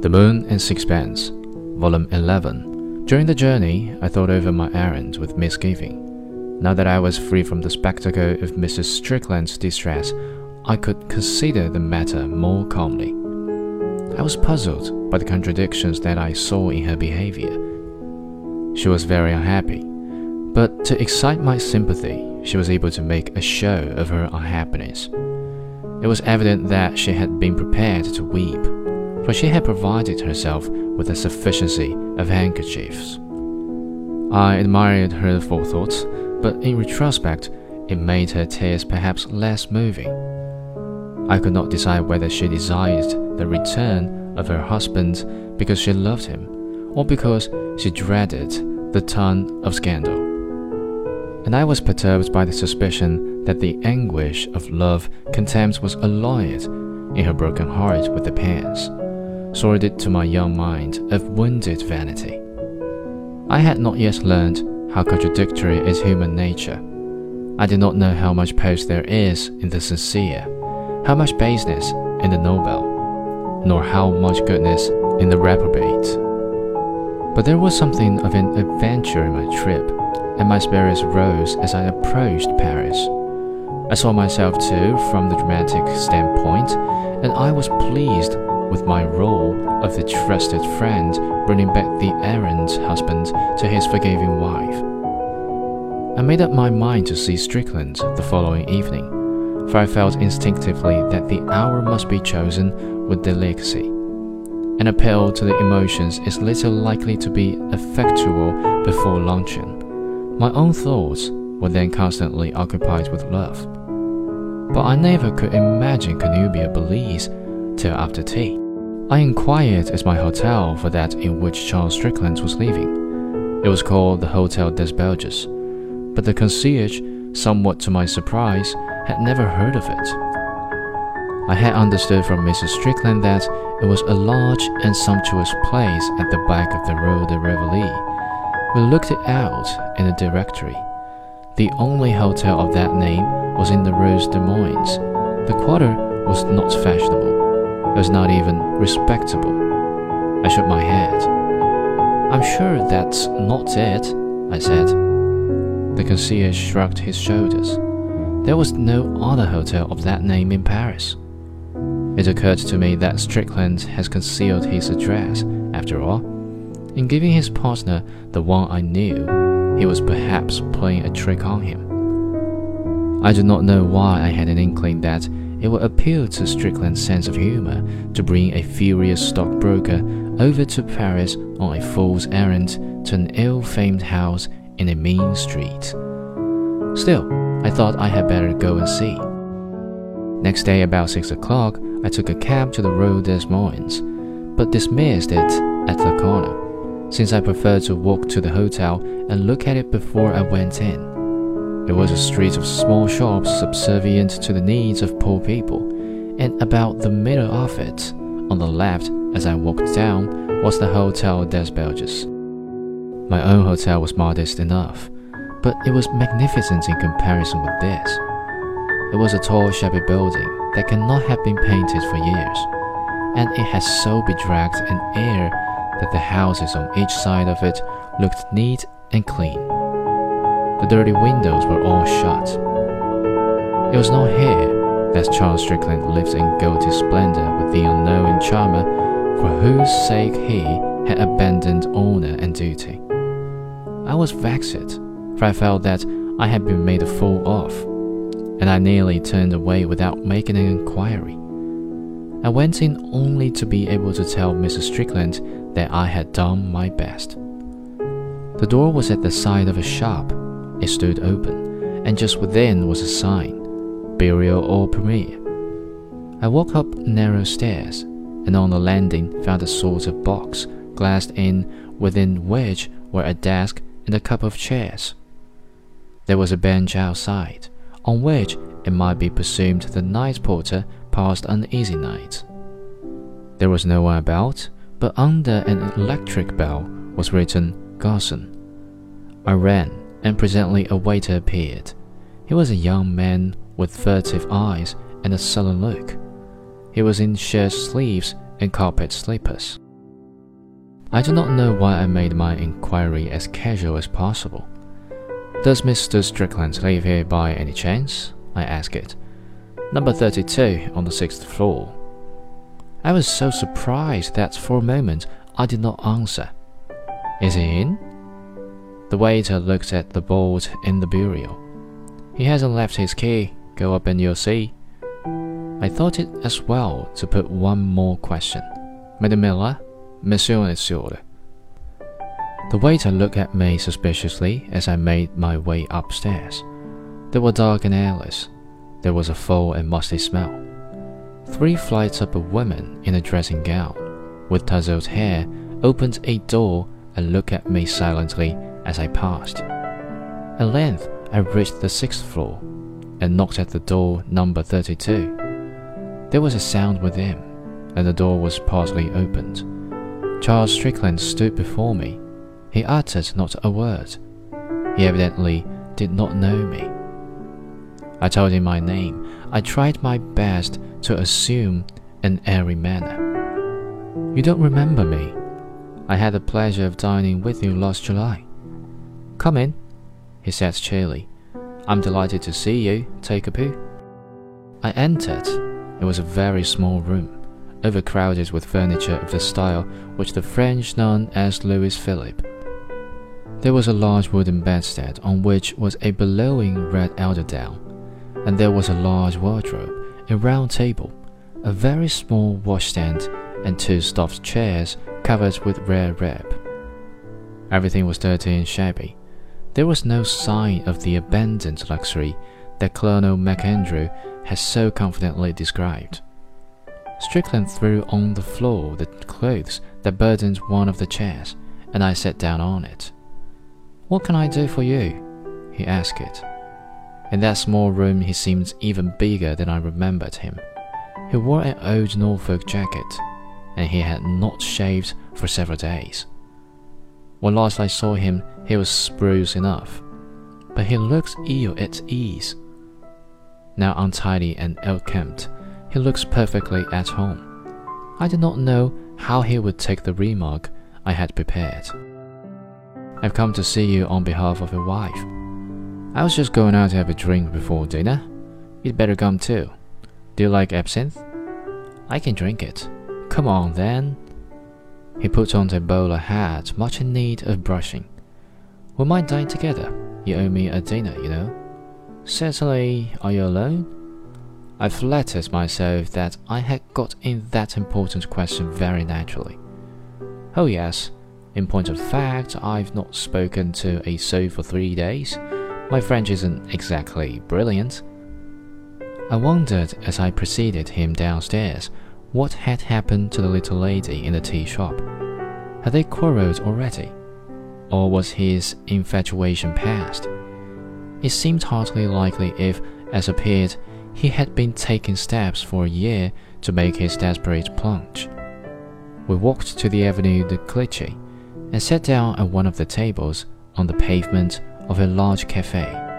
The Moon and Sixpence, Volume 11. During the journey, I thought over my errand with misgiving. Now that I was free from the spectacle of Mrs. Strickland's distress, I could consider the matter more calmly. I was puzzled by the contradictions that I saw in her behavior. She was very unhappy, but to excite my sympathy, she was able to make a show of her unhappiness. It was evident that she had been prepared to weep for she had provided herself with a sufficiency of handkerchiefs. I admired her forethought, but in retrospect, it made her tears perhaps less moving. I could not decide whether she desired the return of her husband because she loved him, or because she dreaded the ton of scandal. And I was perturbed by the suspicion that the anguish of love contempt was alloyed in her broken heart with the pangs sordid to my young mind of wounded vanity. I had not yet learned how contradictory is human nature. I did not know how much pose there is in the sincere, how much baseness in the noble, nor how much goodness in the reprobate. But there was something of an adventure in my trip, and my spirits rose as I approached Paris. I saw myself too from the dramatic standpoint, and I was pleased with my role of the trusted friend bringing back the errant husband to his forgiving wife. I made up my mind to see Strickland the following evening, for I felt instinctively that the hour must be chosen with delicacy. An appeal to the emotions is little likely to be effectual before luncheon. My own thoughts were then constantly occupied with love. But I never could imagine connubial bliss till after tea. I inquired at my hotel for that in which Charles Strickland was living. It was called the Hotel des Belges, but the concierge, somewhat to my surprise, had never heard of it. I had understood from Mrs. Strickland that it was a large and sumptuous place at the back of the Rue de Rivoli. We looked it out in the directory. The only hotel of that name was in the Rue des Moines. The quarter was not fashionable was not even respectable. I shook my head. I'm sure that's not it, I said. The concierge shrugged his shoulders. There was no other hotel of that name in Paris. It occurred to me that Strickland has concealed his address, after all. In giving his partner the one I knew, he was perhaps playing a trick on him. I do not know why I had an inkling that it would appeal to Strickland's sense of humor to bring a furious stockbroker over to Paris on a fool's errand to an ill-famed house in a mean street. Still, I thought I had better go and see. Next day about six o'clock, I took a cab to the Rue des Moines, but dismissed it at the corner, since I preferred to walk to the hotel and look at it before I went in. It was a street of small shops subservient to the needs of poor people, and about the middle of it, on the left as I walked down, was the Hotel des Belges. My own hotel was modest enough, but it was magnificent in comparison with this. It was a tall, shabby building that cannot have been painted for years, and it had so bedraggled an air that the houses on each side of it looked neat and clean. The dirty windows were all shut. It was not here that Charles Strickland lived in guilty splendor with the unknown charmer for whose sake he had abandoned honor and duty. I was vexed, for I felt that I had been made a fool of, and I nearly turned away without making an inquiry. I went in only to be able to tell Mrs. Strickland that I had done my best. The door was at the side of a shop, it stood open, and just within was a sign Bureau au premier. I walked up narrow stairs, and on the landing found a sort of box glassed in, within which were a desk and a couple of chairs. There was a bench outside, on which it might be presumed the night porter passed an easy night. There was no one about, but under an electric bell was written Garçon. I ran and presently a waiter appeared. He was a young man with furtive eyes and a sullen look. He was in shirt sleeves and carpet slippers. I do not know why I made my inquiry as casual as possible. Does Mr. Strickland live here by any chance? I asked it. Number 32 on the sixth floor. I was so surprised that for a moment I did not answer. Is he in? The waiter looked at the board in the bureau. He hasn't left his key. Go up and you'll see. I thought it as well to put one more question. Madame Miller, Monsieur is. The waiter looked at me suspiciously as I made my way upstairs. They were dark and airless. There was a foul and musty smell. Three flights up a woman in a dressing gown, with tousled hair, opened a door and looked at me silently as I passed. At length, I reached the sixth floor and knocked at the door number 32. There was a sound within, and the door was partly opened. Charles Strickland stood before me. He uttered not a word. He evidently did not know me. I told him my name. I tried my best to assume an airy manner. You don't remember me? I had the pleasure of dining with you last July. Come in, he said cheerily. I'm delighted to see you. Take a poo. I entered. It was a very small room, overcrowded with furniture of the style which the French known as Louis Philippe. There was a large wooden bedstead on which was a billowing red eiderdown, and there was a large wardrobe, a round table, a very small washstand, and two stuffed chairs covered with rare rep. Everything was dirty and shabby. There was no sign of the abandoned luxury that Colonel MacAndrew has so confidently described. Strickland threw on the floor the clothes that burdened one of the chairs, and I sat down on it. What can I do for you? he asked it. In that small room, he seemed even bigger than I remembered him. He wore an old Norfolk jacket, and he had not shaved for several days. When last I saw him, he was spruce enough, but he looks ill at ease. Now untidy and ill-kempt, he looks perfectly at home. I did not know how he would take the remark I had prepared. I've come to see you on behalf of your wife. I was just going out to have a drink before dinner. You'd better come too. Do you like absinthe? I can drink it. Come on then. He put on a bowler hat, much in need of brushing. We might dine together. You owe me a dinner, you know. Certainly, are you alone? I flattered myself that I had got in that important question very naturally. Oh, yes. In point of fact, I've not spoken to a soul for three days. My French isn't exactly brilliant. I wondered as I preceded him downstairs what had happened to the little lady in the tea shop. Had they quarreled already? Or was his infatuation past? It seemed hardly likely if, as appeared, he had been taking steps for a year to make his desperate plunge. We walked to the Avenue de Clichy and sat down at one of the tables on the pavement of a large cafe.